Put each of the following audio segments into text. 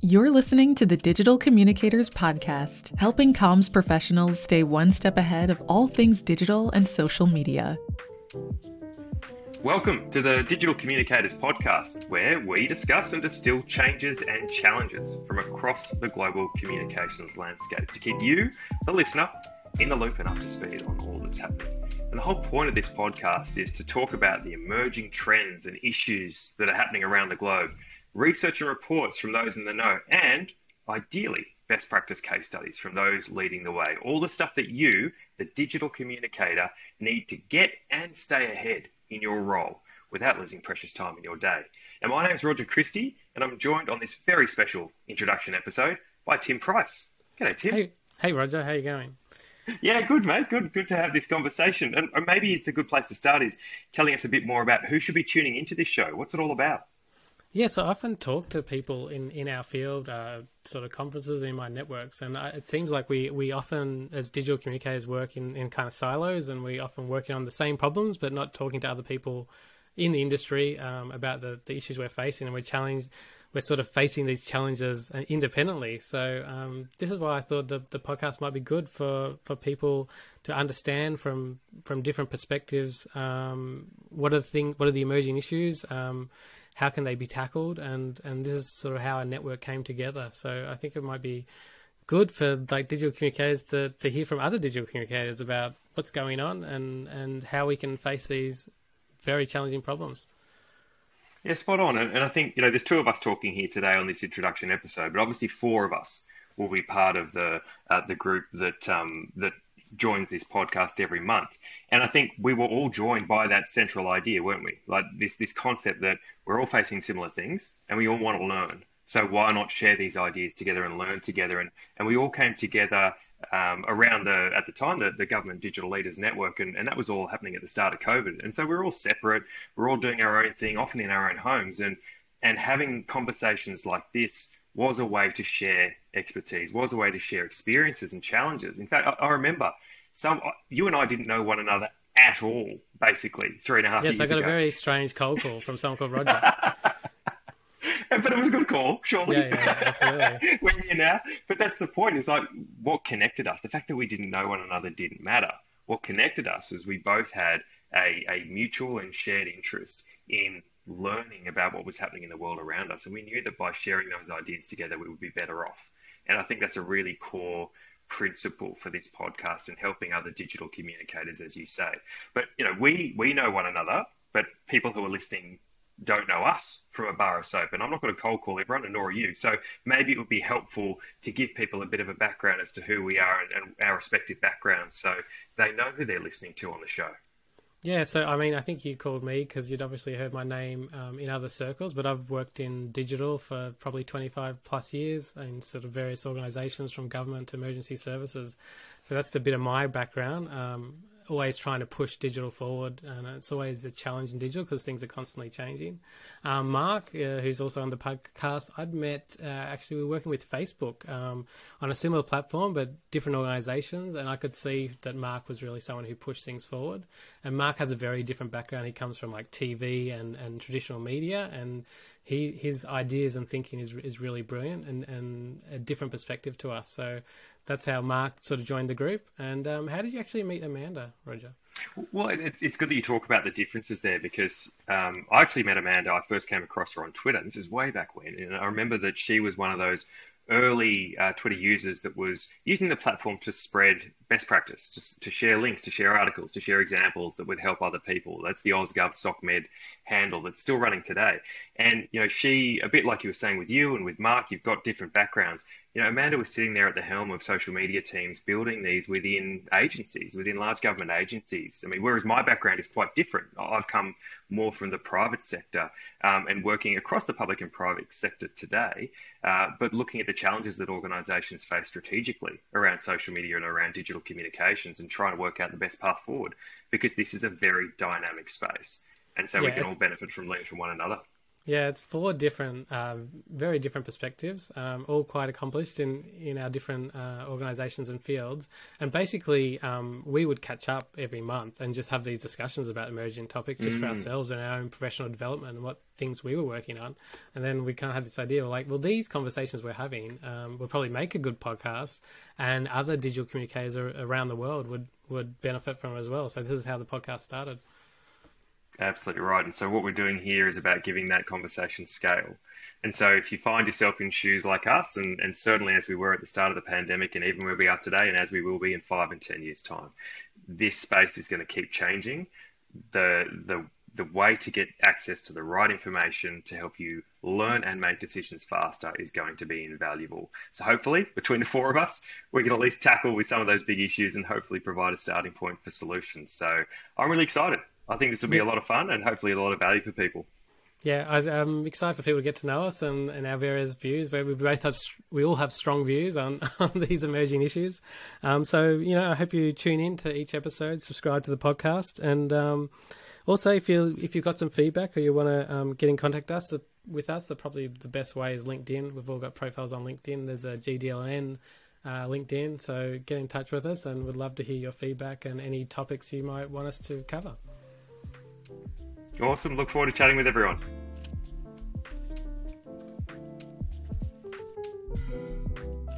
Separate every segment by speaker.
Speaker 1: You're listening to the Digital Communicators Podcast, helping comms professionals stay one step ahead of all things digital and social media.
Speaker 2: Welcome to the Digital Communicators Podcast, where we discuss and distill changes and challenges from across the global communications landscape to keep you, the listener, in the loop and up to speed on all that's happening. And the whole point of this podcast is to talk about the emerging trends and issues that are happening around the globe research and reports from those in the know, and ideally, best practice case studies from those leading the way. All the stuff that you, the digital communicator, need to get and stay ahead in your role without losing precious time in your day. And my name is Roger Christie, and I'm joined on this very special introduction episode by Tim Price. G'day, Tim.
Speaker 3: Hey, hey Roger, how you going?
Speaker 2: Yeah, good, mate. Good, good to have this conversation. And maybe it's a good place to start is telling us a bit more about who should be tuning into this show. What's it all about?
Speaker 3: Yes, I often talk to people in, in our field, uh, sort of conferences in my networks, and it seems like we, we often, as digital communicators, work in, in kind of silos, and we often working on the same problems, but not talking to other people in the industry um, about the, the issues we're facing, and we're challenged, we're sort of facing these challenges independently. So um, this is why I thought the, the podcast might be good for, for people to understand from from different perspectives um, what are the thing, what are the emerging issues um, how can they be tackled? And and this is sort of how a network came together. So i think it might be good for like digital communicators to, to hear from other digital communicators about what's going on and and how we can face these very challenging problems
Speaker 2: yeah spot on and, and i think you know there's two of us talking here today on this introduction episode but obviously four of us will be part of the uh, the group that um, that joins this podcast every month. And I think we were all joined by that central idea, weren't we? Like this this concept that we're all facing similar things and we all want to learn. So why not share these ideas together and learn together? And and we all came together um, around the at the time the, the government digital leaders network and, and that was all happening at the start of COVID. And so we're all separate, we're all doing our own thing, often in our own homes. And and having conversations like this was a way to share expertise, was a way to share experiences and challenges. In fact, I, I remember some you and I didn't know one another at all, basically three and a half.
Speaker 3: Yes,
Speaker 2: I
Speaker 3: got ago. a very strange cold call from someone called Roger.
Speaker 2: but it was a good call, surely.
Speaker 3: Yeah, yeah.
Speaker 2: We're here now. But that's the point. Is like what connected us. The fact that we didn't know one another didn't matter. What connected us was we both had a, a mutual and shared interest in learning about what was happening in the world around us. And we knew that by sharing those ideas together, we would be better off. And I think that's a really core principle for this podcast and helping other digital communicators, as you say. But you know, we we know one another, but people who are listening don't know us from a bar of soap. And I'm not going to cold call everyone, nor are you. So maybe it would be helpful to give people a bit of a background as to who we are and, and our respective backgrounds, so they know who they're listening to on the show.
Speaker 3: Yeah, so I mean, I think you called me because you'd obviously heard my name um, in other circles, but I've worked in digital for probably 25 plus years in sort of various organizations from government to emergency services. So that's a bit of my background. Um, always trying to push digital forward, and it's always a challenge in digital because things are constantly changing. Um, Mark, uh, who's also on the podcast, I'd met uh, actually we were working with Facebook um, on a similar platform, but different organisations, and I could see that Mark was really someone who pushed things forward. And Mark has a very different background. He comes from like TV and, and traditional media, and he his ideas and thinking is is really brilliant and, and a different perspective to us. So that's how Mark sort of joined the group. And um, how did you actually meet Amanda, Roger?
Speaker 2: Well, it's, it's good that you talk about the differences there because um, I actually met Amanda. I first came across her on Twitter. This is way back when. And I remember that she was one of those early uh, Twitter users that was using the platform to spread best practice, to, to share links, to share articles, to share examples that would help other people. That's the OzGov SOCMED handle that's still running today. And, you know, she, a bit like you were saying with you and with Mark, you've got different backgrounds. You know, Amanda was sitting there at the helm of social media teams building these within agencies, within large government agencies. I mean, whereas my background is quite different. I've come more from the private sector um, and working across the public and private sector today, uh, but looking at the challenges that organisations face strategically around social media and around digital communications and trying to work out the best path forward because this is a very dynamic space. And so yeah, we can all benefit from learning from one another.
Speaker 3: Yeah, it's four different, uh, very different perspectives, um, all quite accomplished in, in our different uh, organisations and fields. And basically, um, we would catch up every month and just have these discussions about emerging topics just mm. for ourselves and our own professional development and what things we were working on. And then we kind of had this idea like, well, these conversations we're having um, will probably make a good podcast, and other digital communicators around the world would, would benefit from it as well. So this is how the podcast started.
Speaker 2: Absolutely right. And so what we're doing here is about giving that conversation scale. And so if you find yourself in shoes like us, and, and certainly as we were at the start of the pandemic, and even where we are today, and as we will be in five and 10 years' time, this space is going to keep changing. The, the, the way to get access to the right information to help you learn and make decisions faster is going to be invaluable. So hopefully, between the four of us, we can at least tackle with some of those big issues and hopefully provide a starting point for solutions. So I'm really excited. I think this will be yeah. a lot of fun and hopefully a lot of value for people.
Speaker 3: Yeah, I, am excited for people to get to know us and, and our various views. Where we both have, we all have strong views on, on these emerging issues. Um, so you know, I hope you tune in to each episode, subscribe to the podcast, and um, also if you if you've got some feedback or you want to um, get in contact us uh, with us, the probably the best way is LinkedIn. We've all got profiles on LinkedIn. There's a GDLN uh, LinkedIn, so get in touch with us, and we'd love to hear your feedback and any topics you might want us to cover.
Speaker 2: Awesome. Look forward to chatting with everyone.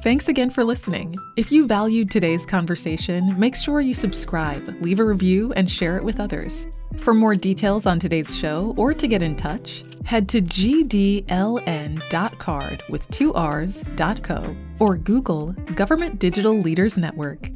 Speaker 1: Thanks again for listening. If you valued today's conversation, make sure you subscribe, leave a review, and share it with others. For more details on today's show or to get in touch, head to gdln.card with two R's.co or Google Government Digital Leaders Network.